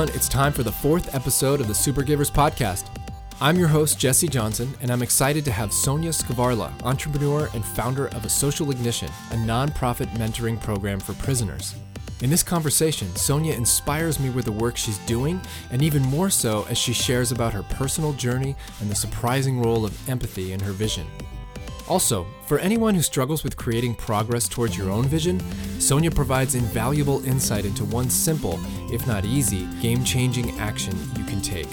everyone. It's time for the fourth episode of the Supergivers podcast. I'm your host, Jesse Johnson, and I'm excited to have Sonja Skvarla, entrepreneur and founder of A Social Ignition, a nonprofit mentoring program for prisoners. In this conversation, Sonja inspires me with the work she's doing, and even more so as she shares about her personal journey and the surprising role of empathy in her vision. Also, for anyone who struggles with creating progress towards your own vision, Sonja provides invaluable insight into one simple, if not easy, game changing action you can take.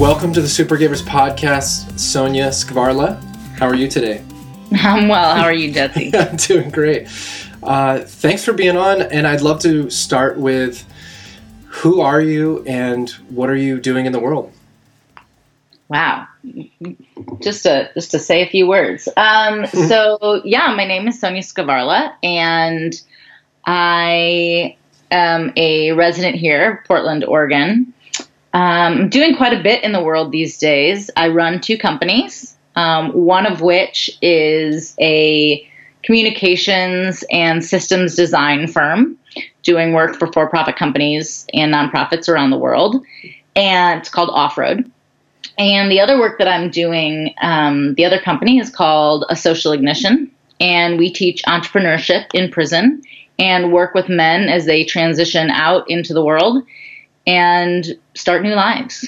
Welcome to the Supergivers podcast, Sonja Skvarla. How are you today? I'm well. How are you, Jesse? I'm doing great. Uh, thanks for being on, and I'd love to start with who are you and what are you doing in the world? Wow, just to just to say a few words. Um, so yeah, my name is Sonja Skvarla, and I am a resident here, Portland, Oregon. Um, I'm doing quite a bit in the world these days. I run two companies, um, one of which is a communications and systems design firm doing work for for profit companies and nonprofits around the world. And it's called Offroad. And the other work that I'm doing, um, the other company is called A Social Ignition. And we teach entrepreneurship in prison and work with men as they transition out into the world and start new lives.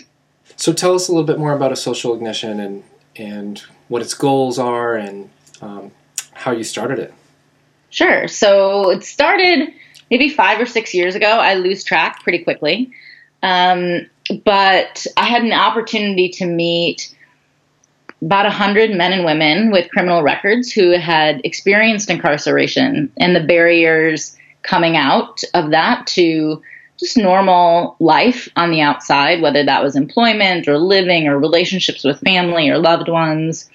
So tell us a little bit more about a social ignition and and what its goals are and um, how you started it. Sure. So it started maybe five or six years ago. I lose track pretty quickly, um, but I had an opportunity to meet about a hundred men and women with criminal records who had experienced incarceration and the barriers coming out of that to just normal life on the outside, whether that was employment or living or relationships with family or loved ones.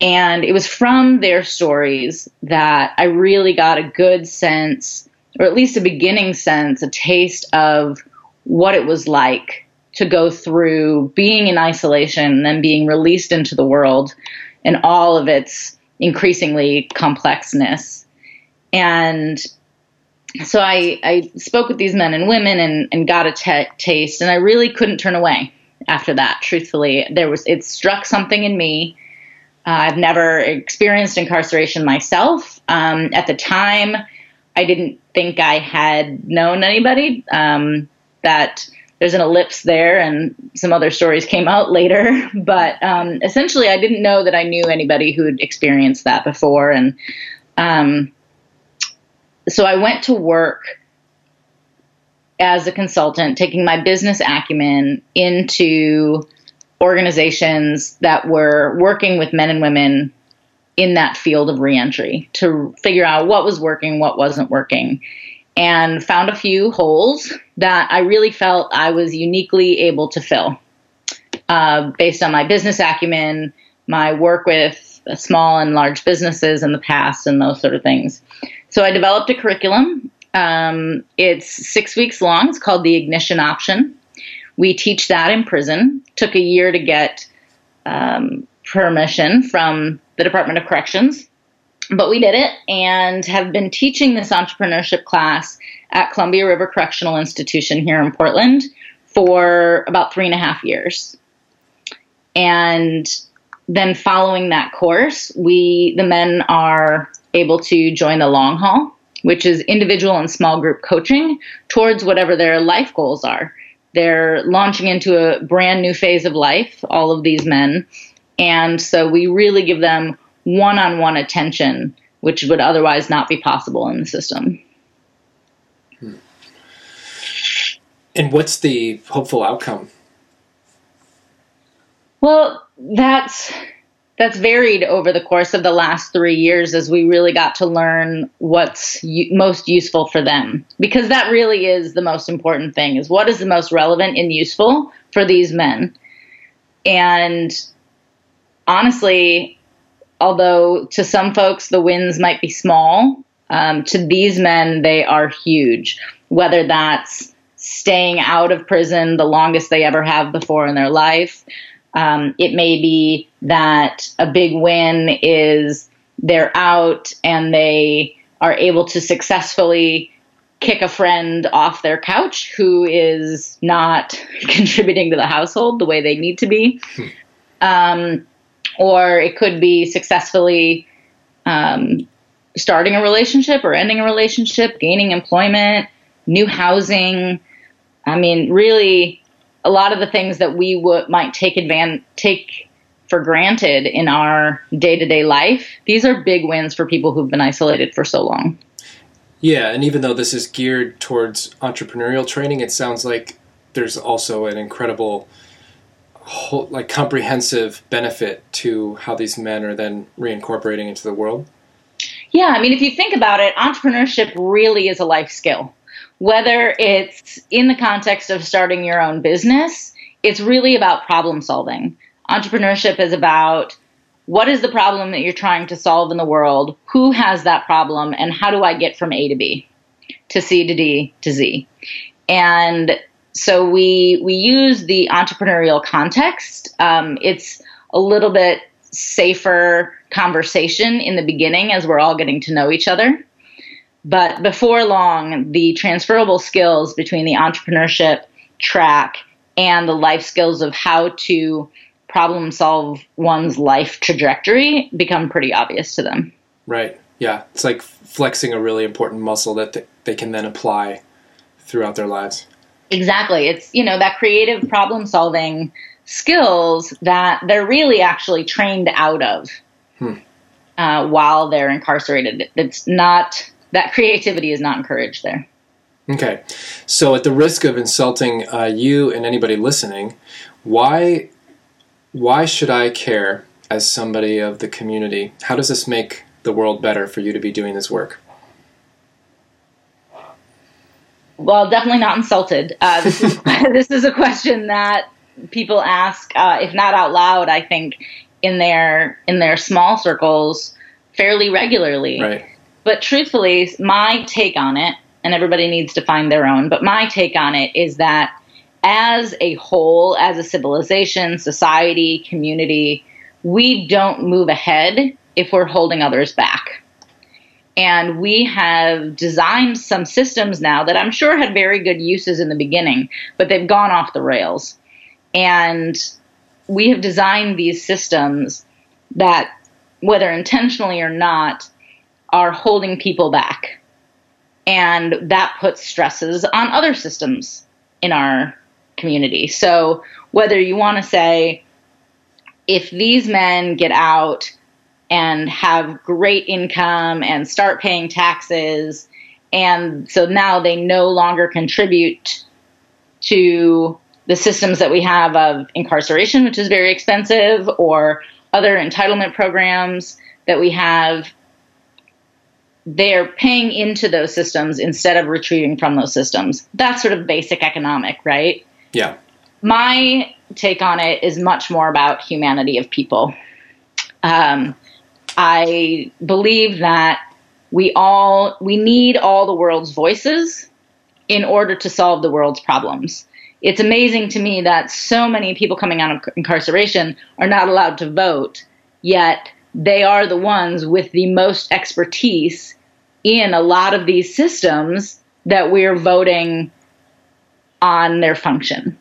And it was from their stories that I really got a good sense, or at least a beginning sense, a taste of what it was like to go through being in isolation and then being released into the world and all of its increasingly complexness. And so I, I spoke with these men and women and, and got a t- taste, and I really couldn't turn away after that. Truthfully, there was it struck something in me. Uh, I've never experienced incarceration myself. Um, at the time, I didn't think I had known anybody. Um, that there's an ellipse there, and some other stories came out later. But um, essentially, I didn't know that I knew anybody who'd experienced that before, and um, so I went to work as a consultant, taking my business acumen into organizations that were working with men and women in that field of reentry to figure out what was working, what wasn't working, and found a few holes that I really felt I was uniquely able to fill uh, based on my business acumen, my work with small and large businesses in the past, and those sort of things. So I developed a curriculum. Um, it's six weeks long. It's called the Ignition Option. We teach that in prison. Took a year to get um, permission from the Department of Corrections, but we did it and have been teaching this entrepreneurship class at Columbia River Correctional Institution here in Portland for about three and a half years. And then following that course, we the men are able to join the long haul, which is individual and small group coaching towards whatever their life goals are. They're launching into a brand new phase of life, all of these men. And so we really give them one on one attention, which would otherwise not be possible in the system. Hmm. And what's the hopeful outcome? Well, that's that's varied over the course of the last three years as we really got to learn what's u- most useful for them. Because that really is the most important thing is what is the most relevant and useful for these men. And honestly although to some folks the wins might be small um, to these men they are huge. Whether that's staying out of prison the longest they ever have before in their life Um, it may be that a big win is they're out and they are able to successfully kick a friend off their couch who is not contributing to the household the way they need to be. Hmm. Um, or it could be successfully um, starting a relationship or ending a relationship, gaining employment, new housing. I mean, really, a lot of the things that we would might take advan- take for granted in our day to day life. These are big wins for people who've been isolated for so long. Yeah, and even though this is geared towards entrepreneurial training, it sounds like there's also an incredible whole, like comprehensive benefit to how these men are then reincorporating into the world. Yeah, I mean if you think about it, entrepreneurship really is a life skill. Whether it's in the context of starting your own business, it's really about problem solving. Entrepreneurship is about what is the problem that you're trying to solve in the world? Who has that problem? And how do I get from A to B to C to D to Z? And so we we use the entrepreneurial context. Um, it's a little bit safer conversation in the beginning as we're all getting to know each other. But before long, the transferable skills between the entrepreneurship track and the life skills of how to problem solve one's life trajectory become pretty obvious to them. Right. Yeah. It's like flexing a really important muscle that they can then apply throughout their lives. Exactly. It's, you know, that creative problem solving skills that they're really actually trained out of hmm. uh, while they're incarcerated. It's not, that creativity is not encouraged there. Okay. So, at the risk of insulting uh, you and anybody listening, why why should I care as somebody of the community? How does this make the world better for you to be doing this work? Well, definitely not insulted. Uh, this, is, this is a question that people ask, uh, if not out loud, I think in their in their small circles fairly regularly. Right. But truthfully, my take on it, and everybody needs to find their own. But my take on it is that as a whole, as a civilization, society, community, we don't move ahead if we're holding others back. And we have designed some systems now that I'm sure had very good uses in the beginning, but they've gone off the rails. And we have designed these systems that, whether intentionally or not, are holding people back. And that puts stresses on other systems in our community. So whether you want to say, if these men get out and have great income and start paying taxes, and so now they no longer contribute to the systems that we have of incarceration, which is very expensive, or other entitlement programs that we have, they're paying into those systems instead of retrieving from those systems. That's sort of basic economic, right? Yeah. My take on it is much more about humanity of people. Um, I believe that we all we need all the world's voices in order to solve the world's problems. It's amazing to me that so many people coming out of incarceration are not allowed to vote, yet they are the ones with the most expertise in a lot of these systems that we're voting on their function.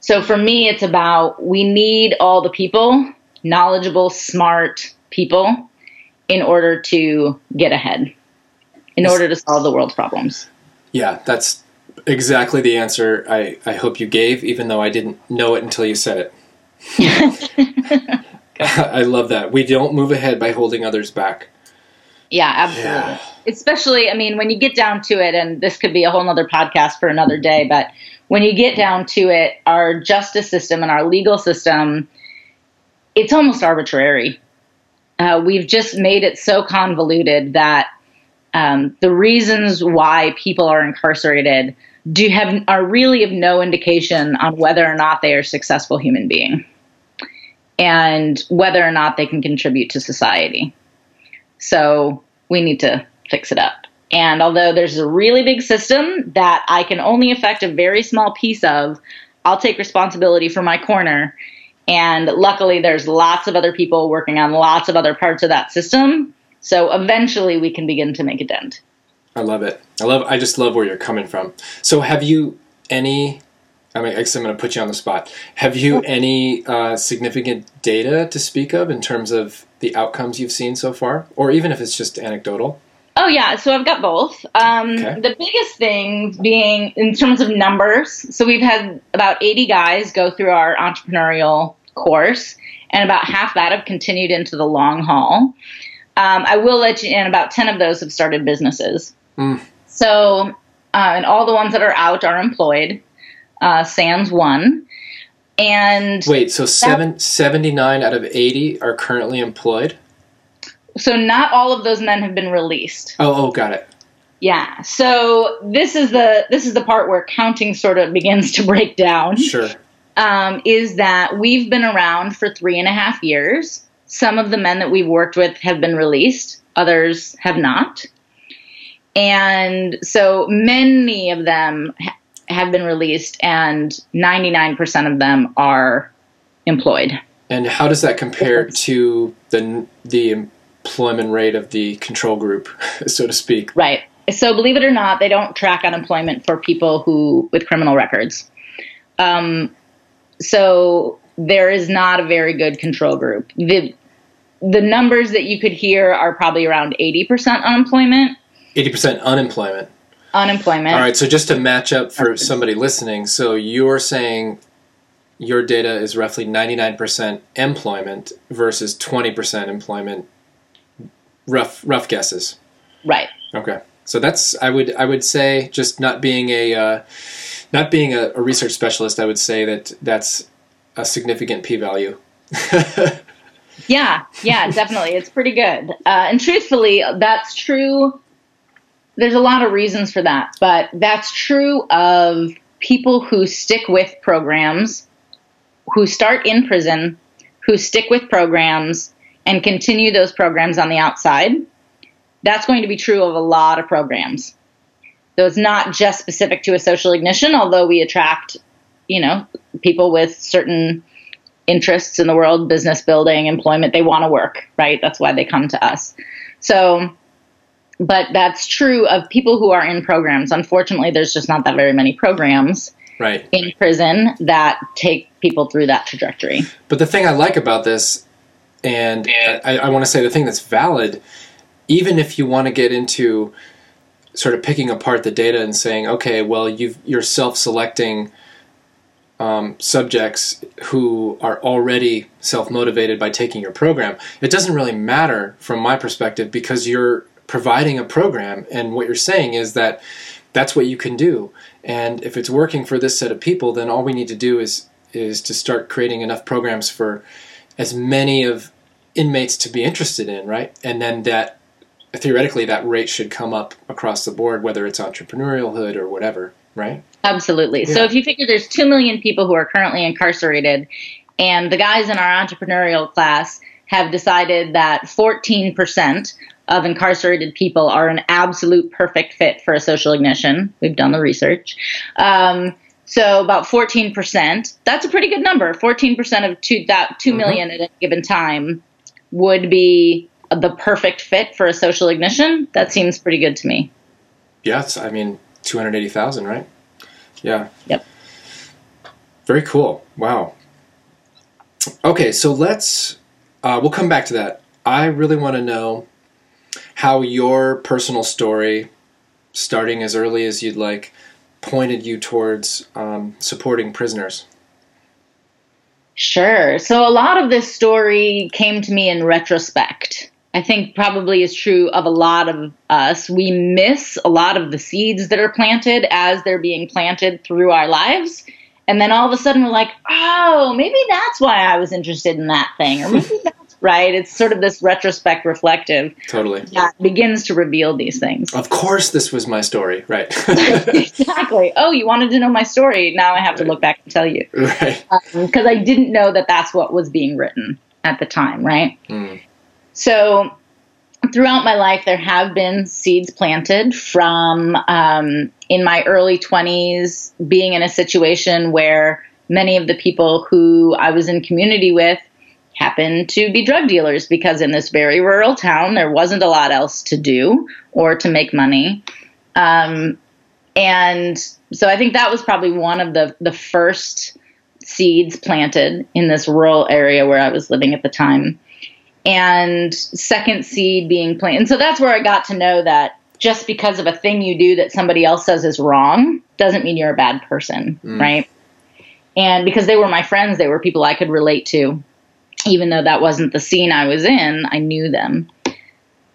So for me, it's about we need all the people, knowledgeable, smart people, in order to get ahead, in order to solve the world's problems. Yeah, that's exactly the answer I, I hope you gave, even though I didn't know it until you said it. I love that. We don't move ahead by holding others back. Yeah, absolutely. Yeah. Especially, I mean, when you get down to it, and this could be a whole other podcast for another day, but when you get down to it, our justice system and our legal system, it's almost arbitrary. Uh, we've just made it so convoluted that um, the reasons why people are incarcerated do have are really of no indication on whether or not they are a successful human being and whether or not they can contribute to society. So we need to fix it up. And although there's a really big system that I can only affect a very small piece of, I'll take responsibility for my corner. And luckily, there's lots of other people working on lots of other parts of that system. So eventually, we can begin to make a dent. I love it. I love. I just love where you're coming from. So, have you any? I mean, I guess I'm going to put you on the spot. Have you any uh, significant data to speak of in terms of the outcomes you've seen so far, or even if it's just anecdotal? Oh yeah, so I've got both. Um, Okay. The biggest thing being in terms of numbers. So we've had about 80 guys go through our entrepreneurial course, and about half that have continued into the long haul. Um, I will let you in. About 10 of those have started businesses. Mm. So, uh, and all the ones that are out are employed. Uh, Sans one, and Wait, so seven, 79 out of 80 are currently employed? so not all of those men have been released. Oh, oh, got it. Yeah. So this is the this is the part where counting sort of begins to break down. Sure. Um, is that we've been around for three and a half years. Some of the men that we've worked with have been released. Others have not. And so many of them have been released, and 99% of them are employed. And how does that compare to the the employment rate of the control group, so to speak? Right. So believe it or not, they don't track unemployment for people who with criminal records. Um, so there is not a very good control group. The the numbers that you could hear are probably around 80% unemployment. 80% unemployment. Unemployment. All right, so just to match up for somebody listening, so you're saying your data is roughly 99% employment versus 20% employment. Rough rough guesses. Right. Okay. So that's I would I would say just not being a uh, not being a, a research specialist, I would say that that's a significant p-value. Yeah, yeah, definitely. It's pretty good. Uh, and truthfully, that's true. There's a lot of reasons for that, but that's true of people who stick with programs, who start in prison, who stick with programs and continue those programs on the outside. That's going to be true of a lot of programs. So it's not just specific to a social ignition, although we attract, you know, people with certain interests in the world, business building, employment, they want to work, right? That's why they come to us. So, but that's true of people who are in programs. Unfortunately, there's just not that very many programs right. in prison that take people through that trajectory. But the thing I like about this, and I, I want to say the thing that's valid, even if you want to get into sort of picking apart the data and saying, okay, well, you've, you're self-selecting um, subjects who are already self-motivated by taking your program. It doesn't really matter from my perspective because you're providing a program, and what you're saying is that that's what you can do. And if it's working for this set of people, then all we need to do is is to start creating enough programs for as many of inmates to be interested in, right? And then that theoretically that rate should come up across the board, whether it's entrepreneurialhood or whatever, right? Absolutely. So if you figure there's 2 million people who are currently incarcerated, and the guys in our entrepreneurial class have decided that 14% of incarcerated people are an absolute perfect fit for a social ignition. We've done the research. Um, so about 14%, that's a pretty good number. 14% of two, that 2 million at any given time would be the perfect fit for a social ignition. That seems pretty good to me. Yes, I mean two hundred eighty thousand, right? Yeah. Yep. Very cool. Wow. Okay, so let's uh, we'll come back to that. I really want to know how your personal story, starting as early as you'd like, pointed you towards um, supporting prisoners. Sure. So a lot of this story came to me in retrospect. I think probably is true of a lot of us. We miss a lot of the seeds that are planted as they're being planted through our lives. And then all of a sudden we're like, oh, maybe that's why I was interested in that thing. Or maybe that's right. It's sort of this retrospect reflective Totally. that begins to reveal these things. Of course, this was my story, right? exactly. Oh, you wanted to know my story. Now I have to look back and tell you. right. because I didn't know that that's what was being written at the time, right? Mm. So throughout my life, there have been seeds planted from um, in my early 20s being in a situation where many of the people who I was in community with happened to be drug dealers because in this very rural town there wasn't a lot else to do or to make money. Um, and so I think that was probably one of the the first seeds planted in this rural area where I was living at the time. And second seed being planted. And so that's where I got to know that just because of a thing you do that somebody else says is wrong doesn't mean you're a bad person, mm. right? And because they were my friends, they were people I could relate to. Even though that wasn't the scene I was in, I knew them.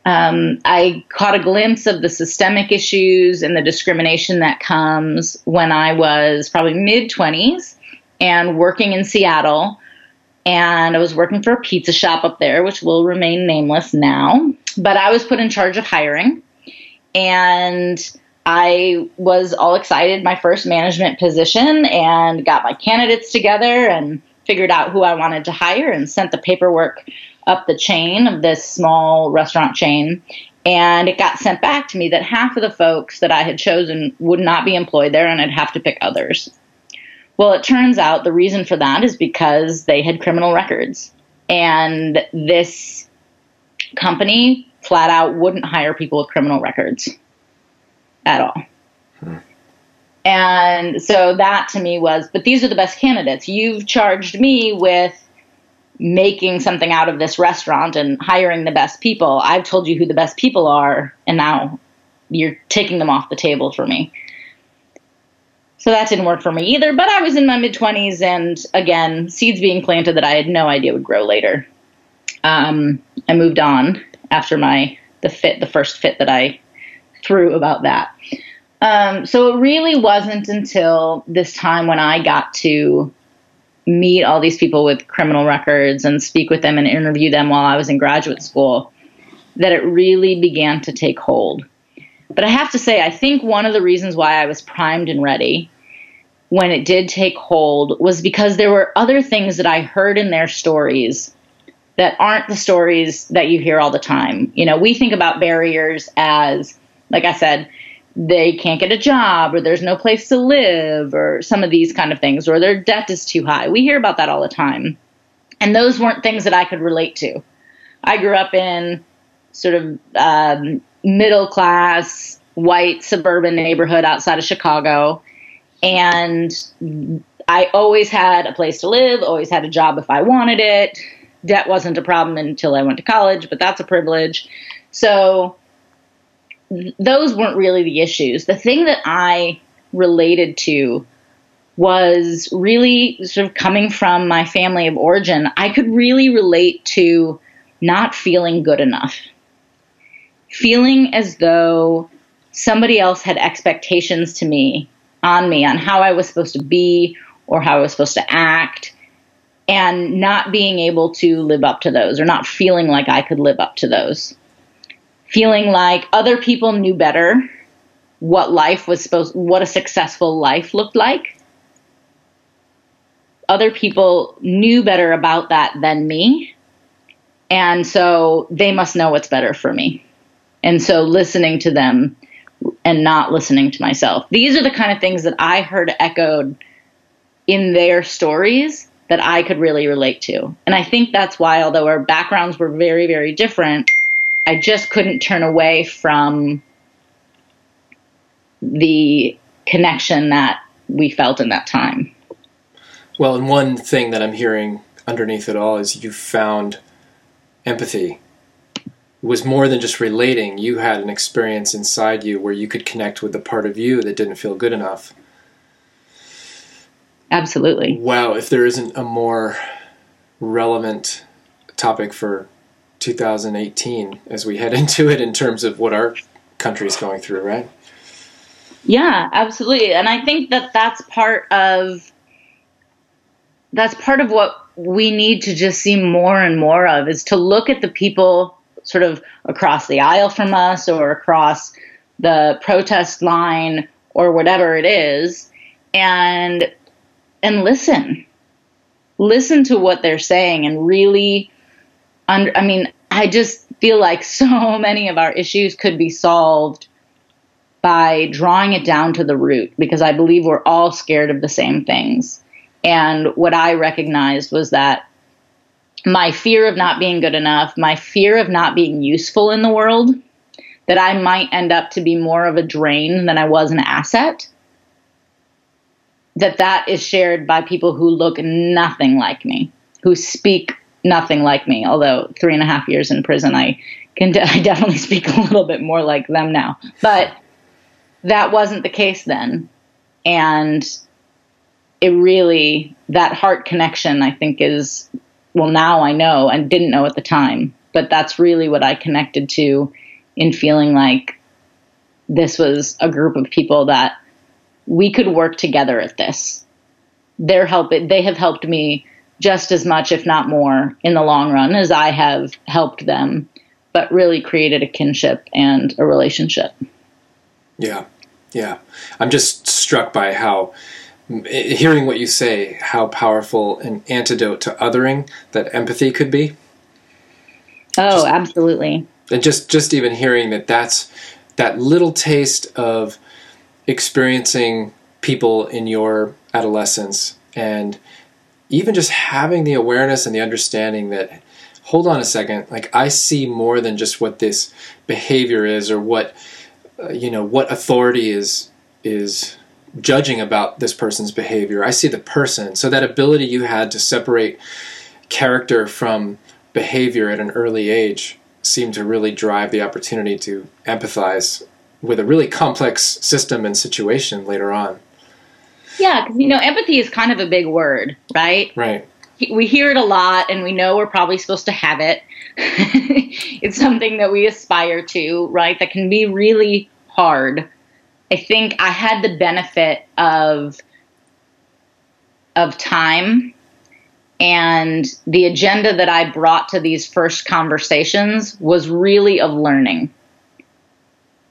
Um, I caught a glimpse of the systemic issues and the discrimination that comes when I was probably mid 20s and working in Seattle. And I was working for a pizza shop up there, which will remain nameless now. But I was put in charge of hiring. And I was all excited, my first management position, and got my candidates together and figured out who I wanted to hire and sent the paperwork up the chain of this small restaurant chain. And it got sent back to me that half of the folks that I had chosen would not be employed there and I'd have to pick others. Well, it turns out the reason for that is because they had criminal records. And this company flat out wouldn't hire people with criminal records at all. Hmm. And so that to me was, but these are the best candidates. You've charged me with making something out of this restaurant and hiring the best people. I've told you who the best people are, and now you're taking them off the table for me. So that didn't work for me either. But I was in my mid 20s, and again, seeds being planted that I had no idea would grow later. Um, I moved on after my the fit, the first fit that I threw about that. Um, so it really wasn't until this time when I got to meet all these people with criminal records and speak with them and interview them while I was in graduate school that it really began to take hold. But I have to say, I think one of the reasons why I was primed and ready when it did take hold was because there were other things that I heard in their stories that aren't the stories that you hear all the time. You know, we think about barriers as, like I said, they can't get a job or there's no place to live or some of these kind of things or their debt is too high. We hear about that all the time. And those weren't things that I could relate to. I grew up in sort of um, middle class, white suburban neighborhood outside of Chicago and I always had a place to live, always had a job if I wanted it. Debt wasn't a problem until I went to college, but that's a privilege. So those weren't really the issues. The thing that I related to was really sort of coming from my family of origin. I could really relate to not feeling good enough, feeling as though somebody else had expectations to me on me on how I was supposed to be or how I was supposed to act and not being able to live up to those or not feeling like I could live up to those. Feeling like other people knew better what life was supposed what a successful life looked like. Other people knew better about that than me. And so they must know what's better for me. And so listening to them and not listening to myself. These are the kind of things that I heard echoed in their stories that I could really relate to. And I think that's why, although our backgrounds were very, very different, I just couldn't turn away from the connection that we felt in that time. Well, and one thing that I'm hearing underneath it all is you found empathy It was more than just relating. You had an experience inside you where you could connect with the part of you that didn't feel good enough. Absolutely. Wow, if there isn't a more relevant topic for 2018 as we head into it in terms of what our country is going through, right? Yeah, absolutely. And I think that that's part of that's part of what we need to just see more and more of is to look at the people sort of across the aisle from us or across the protest line or whatever it is and and listen listen to what they're saying and really under, i mean i just feel like so many of our issues could be solved by drawing it down to the root because i believe we're all scared of the same things. And what I recognized was that my fear of not being good enough, my fear of not being useful in the world, that I might end up to be more of a drain than I was an asset, that that is shared by people who look nothing like me, who speak nothing like me. Although three and a half years in prison, I can I definitely speak a little bit more like them now. But that wasn't the case then, and it really that heart connection I think is well now I know and didn't know at the time, but that's really what I connected to in feeling like this was a group of people that we could work together at this. Their help they have helped me just as much if not more in the long run as I have helped them, but really created a kinship and a relationship. Yeah. Yeah. I'm just struck by how hearing what you say, how powerful an antidote to othering that empathy could be. Oh, just, absolutely. And just just even hearing that that's that little taste of experiencing people in your adolescence and even just having the awareness and the understanding that hold on a second like i see more than just what this behavior is or what uh, you know what authority is is judging about this person's behavior. I see the person. So that ability you had to separate character from behavior at an early age seemed to really drive the opportunity to empathize with a really complex system and situation later on. Yeah, because you know, empathy is kind of a big word, right? Right. We hear it a lot, and we know we're probably supposed to have it. it's something that we aspire to, right? That can be really hard. I think I had the benefit of of time and the agenda that I brought to these first conversations was really of learning.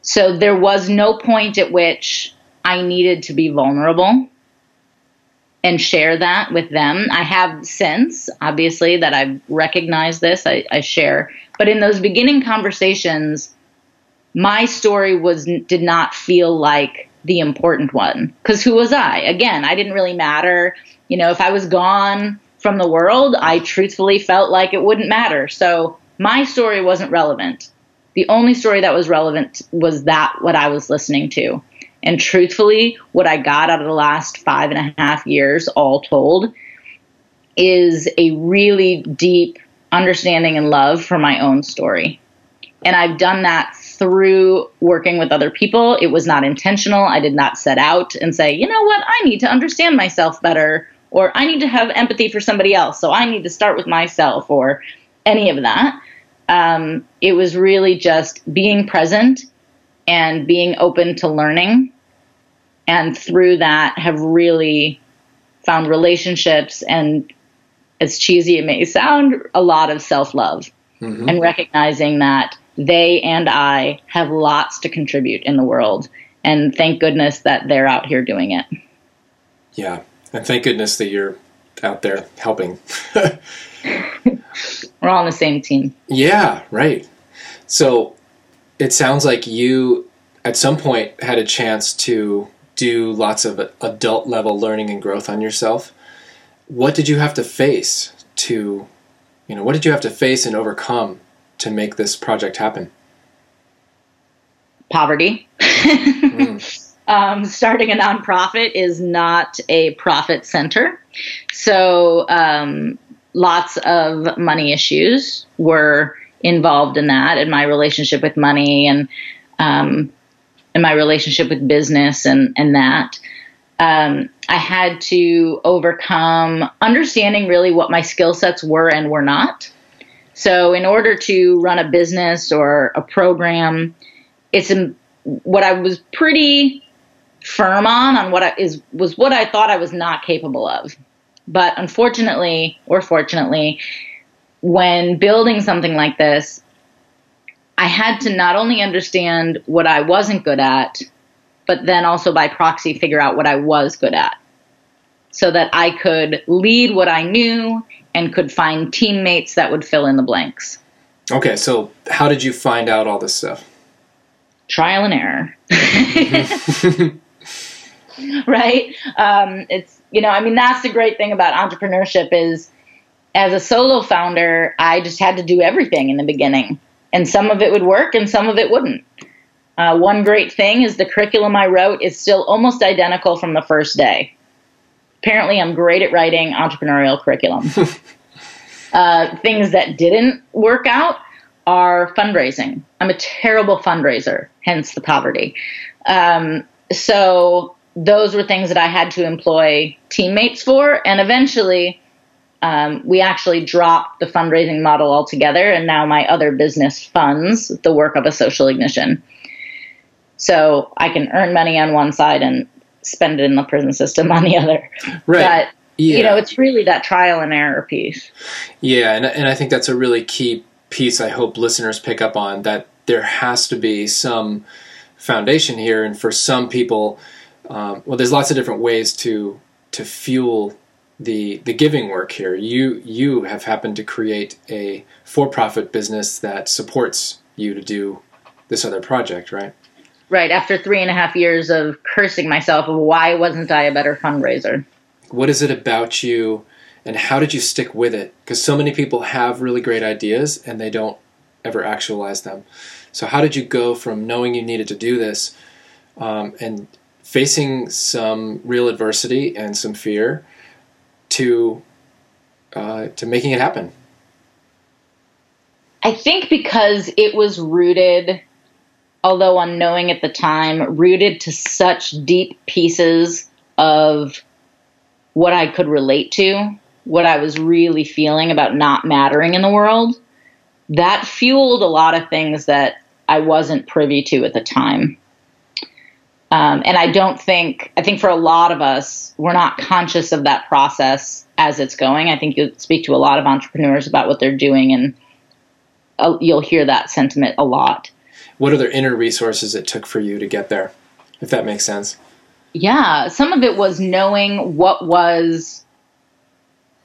So there was no point at which I needed to be vulnerable and share that with them. I have since, obviously, that I've recognized this, I, I share. But in those beginning conversations, my story was did not feel like the important one because who was I? Again, I didn't really matter. You know, if I was gone from the world, I truthfully felt like it wouldn't matter. So my story wasn't relevant. The only story that was relevant was that what I was listening to. And truthfully, what I got out of the last five and a half years, all told, is a really deep understanding and love for my own story. And I've done that through working with other people. It was not intentional. I did not set out and say, you know what, I need to understand myself better, or I need to have empathy for somebody else, so I need to start with myself, or any of that. Um, it was really just being present and being open to learning. And through that, have really found relationships and, as cheesy it may sound, a lot of self love mm-hmm. and recognizing that they and I have lots to contribute in the world. And thank goodness that they're out here doing it. Yeah. And thank goodness that you're out there helping. We're all on the same team. Yeah, right. So it sounds like you, at some point, had a chance to do lots of adult level learning and growth on yourself. What did you have to face to, you know, what did you have to face and overcome to make this project happen? Poverty. mm. um, starting a nonprofit is not a profit center. So um, lots of money issues were involved in that, and my relationship with money and um, and my relationship with business and and that. Um, I had to overcome understanding really what my skill sets were and were not. So, in order to run a business or a program, it's a, what I was pretty firm on on what I, is was what I thought I was not capable of. But unfortunately, or fortunately, when building something like this, I had to not only understand what I wasn't good at, but then also by proxy figure out what I was good at so that I could lead what I knew and could find teammates that would fill in the blanks. Okay, so how did you find out all this stuff? Trial and error. right? Um, it's you know, I mean, that's the great thing about entrepreneurship is, as a solo founder, I just had to do everything in the beginning, and some of it would work, and some of it wouldn't. Uh, one great thing is the curriculum I wrote is still almost identical from the first day. Apparently, I'm great at writing entrepreneurial curriculum. uh, things that didn't work out are fundraising. I'm a terrible fundraiser, hence the poverty. Um, so those were things that I had to employ teammates for, and eventually. Um, we actually dropped the fundraising model altogether, and now my other business funds the work of a social ignition. So I can earn money on one side and spend it in the prison system on the other. Right. But, yeah. you know, it's really that trial and error piece. Yeah, and, and I think that's a really key piece I hope listeners pick up on that there has to be some foundation here. And for some people, um, well, there's lots of different ways to to fuel the the giving work here. You you have happened to create a for profit business that supports you to do this other project, right? Right. After three and a half years of cursing myself of why wasn't I a better fundraiser? What is it about you, and how did you stick with it? Because so many people have really great ideas and they don't ever actualize them. So how did you go from knowing you needed to do this um, and facing some real adversity and some fear to uh, to making it happen? I think because it was rooted, although unknowing at the time, rooted to such deep pieces of what I could relate to, what I was really feeling about not mattering in the world. That fueled a lot of things that I wasn't privy to at the time. Um, and I don't think, I think for a lot of us, we're not conscious of that process as it's going. I think you speak to a lot of entrepreneurs about what they're doing, and uh, you'll hear that sentiment a lot. What other inner resources it took for you to get there, if that makes sense? Yeah, some of it was knowing what was,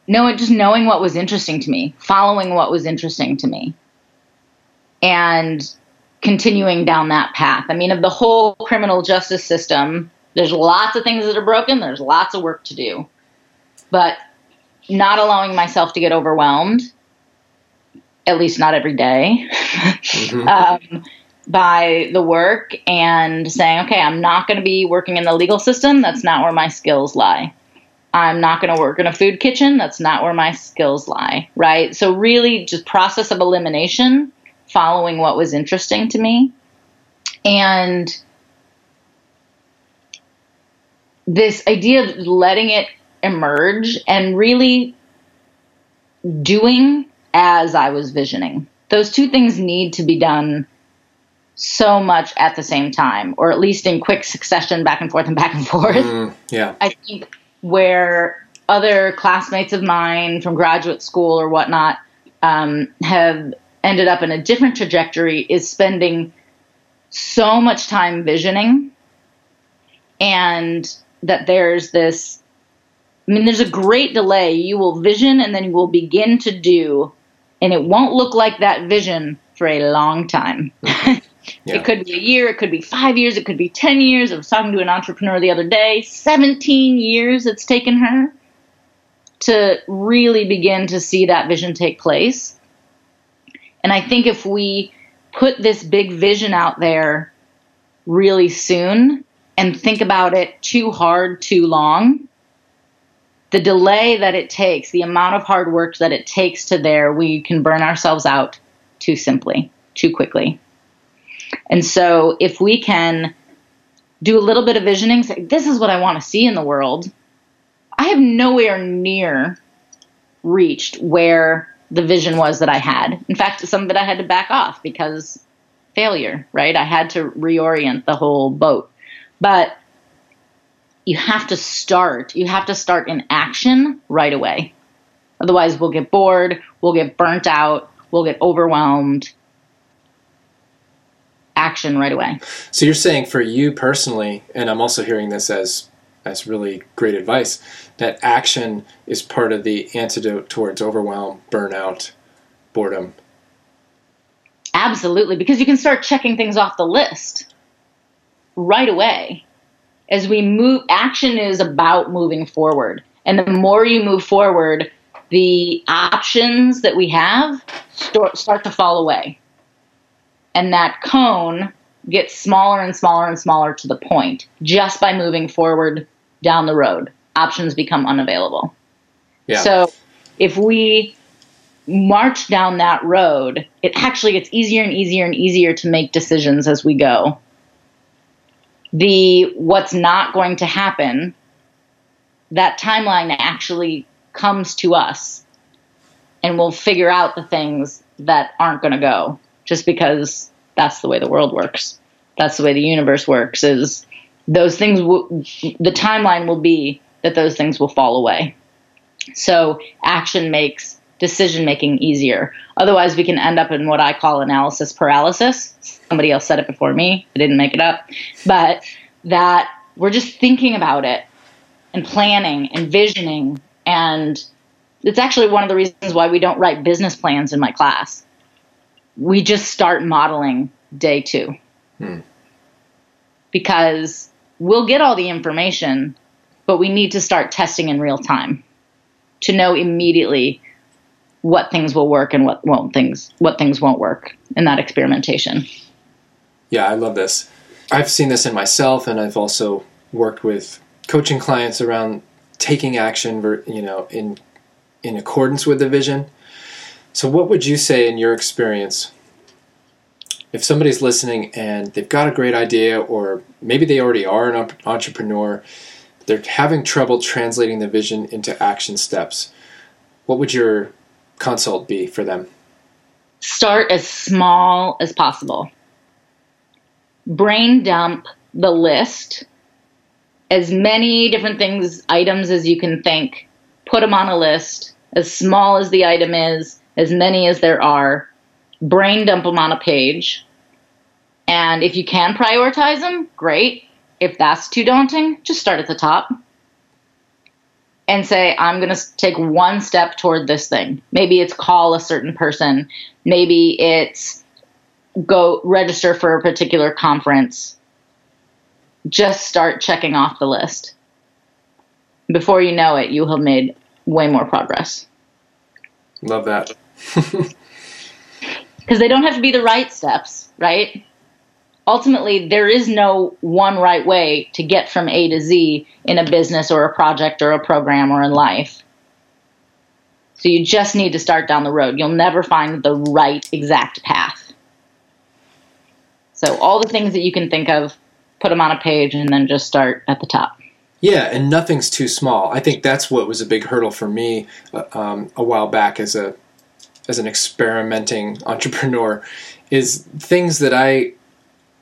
knowing just knowing what was interesting to me, following what was interesting to me, and continuing down that path. I mean, of the whole criminal justice system, there's lots of things that are broken, there's lots of work to do. But not allowing myself to get overwhelmed, at least not every day, mm-hmm. um, by the work and saying, okay, I'm not going to be working in the legal system. That's not where my skills lie. I'm not going to work in a food kitchen. That's not where my skills lie, right? So, really, just process of elimination following what was interesting to me. And this idea of letting it emerge and really doing as I was visioning. Those two things need to be done so much at the same time, or at least in quick succession, back and forth and back and forth. Mm, yeah. I think where other classmates of mine from graduate school or whatnot um, have ended up in a different trajectory is spending so much time visioning and that there's this I mean there's a great delay you will vision and then you will begin to do and it won't look like that vision for a long time. yeah. It could be a year, it could be 5 years, it could be 10 years. I was talking to an entrepreneur the other day, 17 years it's taken her to really begin to see that vision take place. And I think if we put this big vision out there really soon and think about it too hard, too long, the delay that it takes, the amount of hard work that it takes to there, we can burn ourselves out too simply, too quickly. And so if we can do a little bit of visioning, say, this is what I want to see in the world, I have nowhere near reached where the vision was that I had. In fact, some of it I had to back off because failure, right? I had to reorient the whole boat. But you have to start. You have to start in action right away. Otherwise, we'll get bored, we'll get burnt out, we'll get overwhelmed. Action right away. So you're saying for you personally, and I'm also hearing this as as really great advice that action is part of the antidote towards overwhelm, burnout, boredom. Absolutely, because you can start checking things off the list right away. as we move, action is about moving forward. And the more you move forward, the options that we have start to fall away. And that cone gets smaller and smaller and smaller to the point just by moving forward down the road. Options become unavailable. Yeah. So if we march down that road, it actually gets easier and easier and easier to make decisions as we go. The what's not going to happen, that timeline actually comes to us and we'll figure out the things that aren't going to go just because that's the way the world works. That's the way the universe works is those things will, the timeline will be that those things will fall away. So action makes decision making easier. Otherwise, we can end up in what I call analysis paralysis. Somebody else said it before me. I didn't make it up. But that we're just thinking about it and planning and visioning. And it's actually one of the reasons why we don't write business plans in my class. We just start modeling day two. Hmm. Because we'll get all the information, but we need to start testing in real time to know immediately what things will work and what won't things what things won't work in that experimentation. Yeah, I love this. I've seen this in myself and I've also worked with coaching clients around taking action you know in in accordance with the vision. So what would you say in your experience if somebody's listening and they've got a great idea or maybe they already are an entrepreneur they're having trouble translating the vision into action steps what would your consult be for them? Start as small as possible. Brain dump the list, as many different things, items as you can think. Put them on a list, as small as the item is, as many as there are. Brain dump them on a page. And if you can prioritize them, great. If that's too daunting, just start at the top and say, I'm going to take one step toward this thing. Maybe it's call a certain person. Maybe it's go register for a particular conference. Just start checking off the list. Before you know it, you'll have made way more progress. Love that. Because they don't have to be the right steps, right? ultimately there is no one right way to get from A to Z in a business or a project or a program or in life. So you just need to start down the road. You'll never find the right exact path. So all the things that you can think of, put them on a page and then just start at the top. Yeah, and nothing's too small. I think that's what was a big hurdle for me uh, um, a while back as a as an experimenting entrepreneur is things that I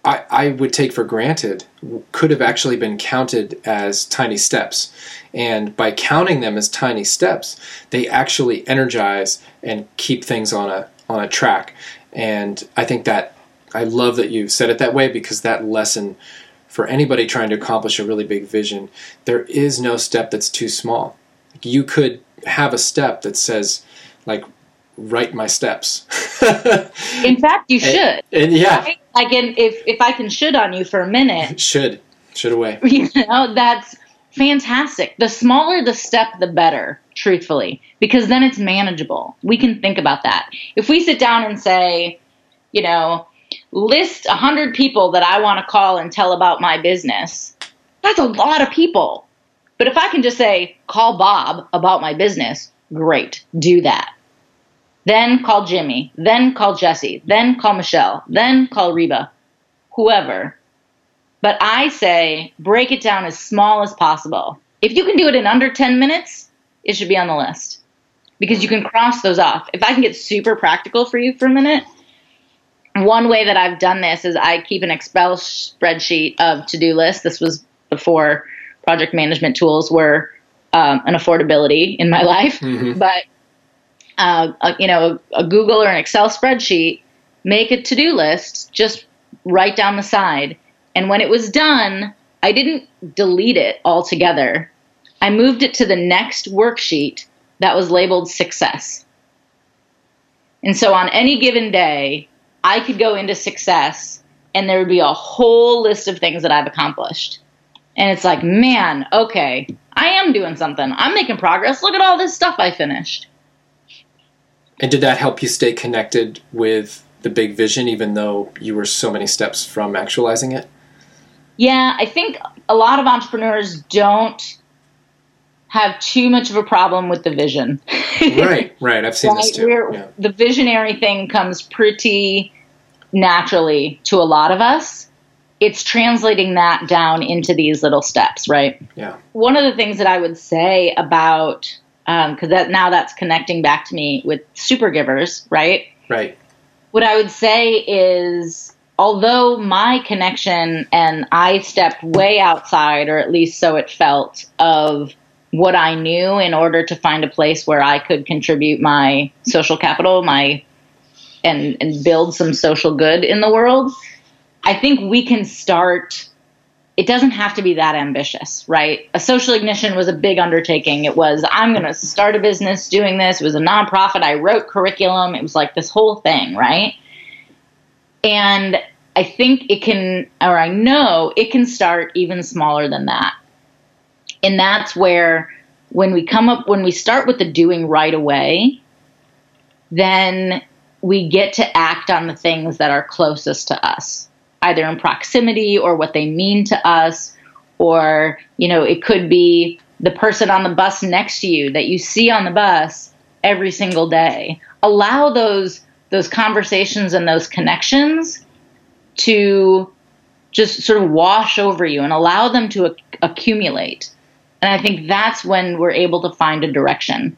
I, I would take for granted could have actually been counted as tiny steps. And by counting them as tiny steps, they actually energize and keep things on a on a track. And I think that I love that you said it that way because that lesson for anybody trying to accomplish a really big vision, there is no step that's too small. You could have a step that says like write my steps. in fact, you should. And, and yeah, right? like in, if if I can should on you for a minute, should should away. You know that's fantastic. The smaller the step, the better. Truthfully, because then it's manageable. We can think about that. If we sit down and say, you know, list a hundred people that I want to call and tell about my business, that's a lot of people. But if I can just say, call Bob about my business, great, do that then call Jimmy, then call Jesse, then call Michelle, then call Reba, whoever. But I say break it down as small as possible. If you can do it in under 10 minutes, it should be on the list because you can cross those off. If I can get super practical for you for a minute, one way that I've done this is I keep an Excel spreadsheet of to do lists. This was before project management tools were um, an affordability in my life. Mm-hmm. But uh, a, you know, a, Google or an Excel spreadsheet, make a to do list, just write down the side. And when it was done, I didn't delete it altogether. I moved it to the next worksheet that was labeled success. And so on any given day, I could go into success and there would be a whole list of things that I've accomplished. And it's like, man, okay, I am doing something. I'm making progress. Look at all this stuff I finished. And did that help you stay connected with the big vision, even though you were so many steps from actualizing it? Yeah, I think a lot of entrepreneurs don't have too much of a problem with the vision. right, right. I've seen right? this too. Yeah. The visionary thing comes pretty naturally to a lot of us. It's translating that down into these little steps, right? Yeah. One of the things that I would say about because um, that now that's connecting back to me with Supergivers, right? Right. What I would say is, although my connection and I stepped way outside, or at least so it felt, of what I knew in order to find a place where I could contribute my social capital, my and and build some social good in the world. I think we can start it doesn't have to be that ambitious, right? A social ignition was a big undertaking. It was, I'm going to start a business doing this. It was a nonprofit. I wrote curriculum. It was like this whole thing, right? And I think it can, or I know it can start even smaller than that. And that's where when we come up, when we start with the doing right away, then we get to act on the things that are closest to us either in proximity or what they mean to us or you know it could be the person on the bus next to you that you see on the bus every single day. Allow those those conversations and those connections to just sort of wash over you and allow them to ac- accumulate. And i think that's when we're able to find a direction.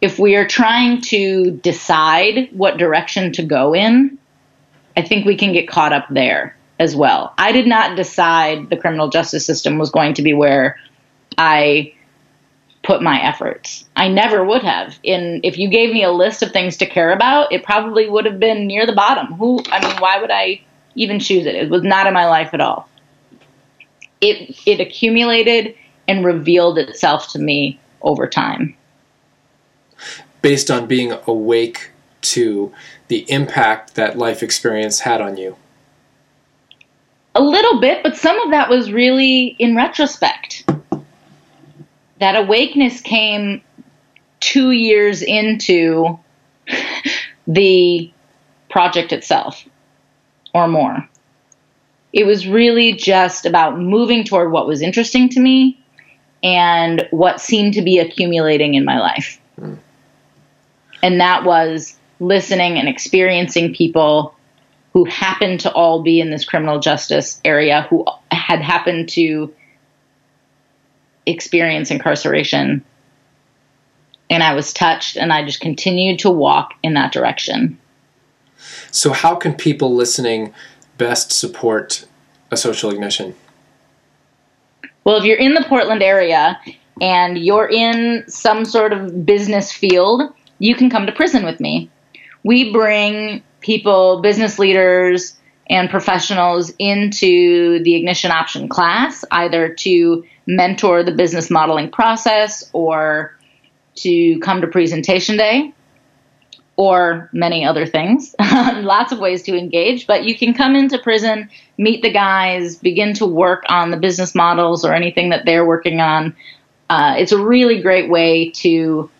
If we are trying to decide what direction to go in i think we can get caught up there as well. I did not decide the criminal justice system was going to be where I put my efforts. I never would have. In if you gave me a list of things to care about, it probably would have been near the bottom. Who I mean, why would I even choose it? It was not in my life at all. It it accumulated and revealed itself to me over time. Based on being awake to the impact that life experience had on you. A little bit, but some of that was really in retrospect. That awakeness came two years into the project itself or more. It was really just about moving toward what was interesting to me and what seemed to be accumulating in my life. Mm. And that was listening and experiencing people who happened to all be in this criminal justice area who had happened to experience incarceration. And I was touched, and I just continued to walk in that direction. So, how can people listening best support a social ignition? Well, if you're in the Portland area and you're in some sort of business field, you can come to prison with me. We bring people, business leaders, and professionals into the Ignition Option class, either to mentor the business modeling process or to come to presentation day or many other things. Lots of ways to engage, but you can come into prison, meet the guys, begin to work on the business models or anything that they're working on. Uh, it's a really great way to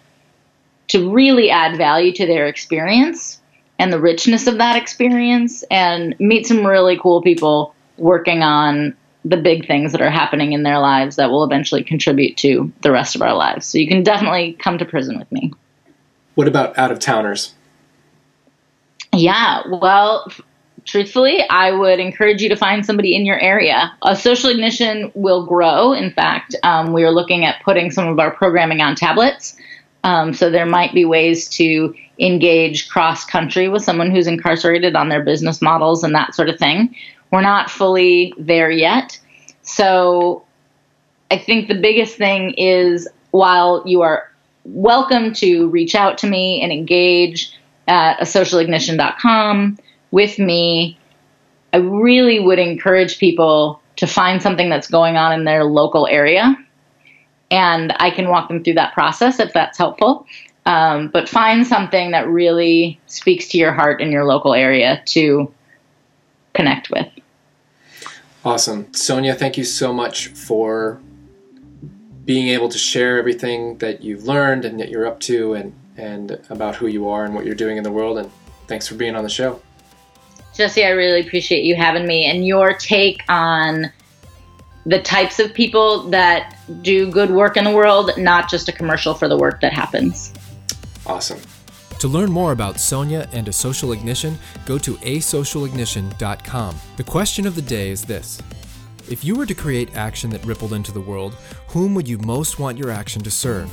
to really add value to their experience and the richness of that experience and meet some really cool people working on the big things that are happening in their lives that will eventually contribute to the rest of our lives. So you can definitely come to prison with me. What about out of towners? Yeah, well, truthfully, I would encourage you to find somebody in your area. A social ignition will grow. In fact, um, we are looking at putting some of our programming on tablets. Um, so there might be ways to engage cross country with someone who's incarcerated on their business models and that sort of thing. We're not fully there yet. So I think the biggest thing is while you are welcome to reach out to me and engage at asocialignition.com with me, I really would encourage people to find something that's going on in their local area. And I can walk them through that process if that's helpful. Um, but find something that really speaks to your heart in your local area to connect with. Awesome. Sonja, thank you so much for being able to share everything that you've learned and that you're up to and, and about who you are and what you're doing in the world. And thanks for being on the show. Jesse, I really appreciate you having me and your take on the types of people that do good work in the world, not just a commercial for the work that happens. Awesome. To learn more about Sonja and A Social Ignition, go to asocialignition.com. The question of the day is this If you were to create action that rippled into the world, whom would you most want your action to serve?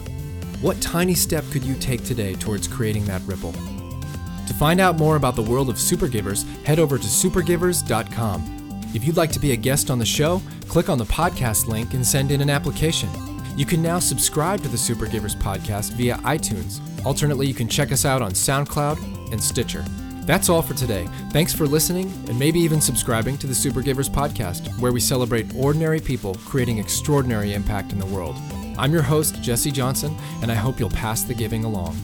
What tiny step could you take today towards creating that ripple? To find out more about the world of supergivers, head over to supergivers.com. If you'd like to be a guest on the show, click on the podcast link and send in an application. You can now subscribe to the Supergivers podcast via iTunes. Alternately, you can check us out on SoundCloud and Stitcher. That's all for today. Thanks for listening and maybe even subscribing to the Supergivers podcast, where we celebrate ordinary people creating extraordinary impact in the world. I'm your host, Jesse Johnson, and I hope you'll pass the giving along.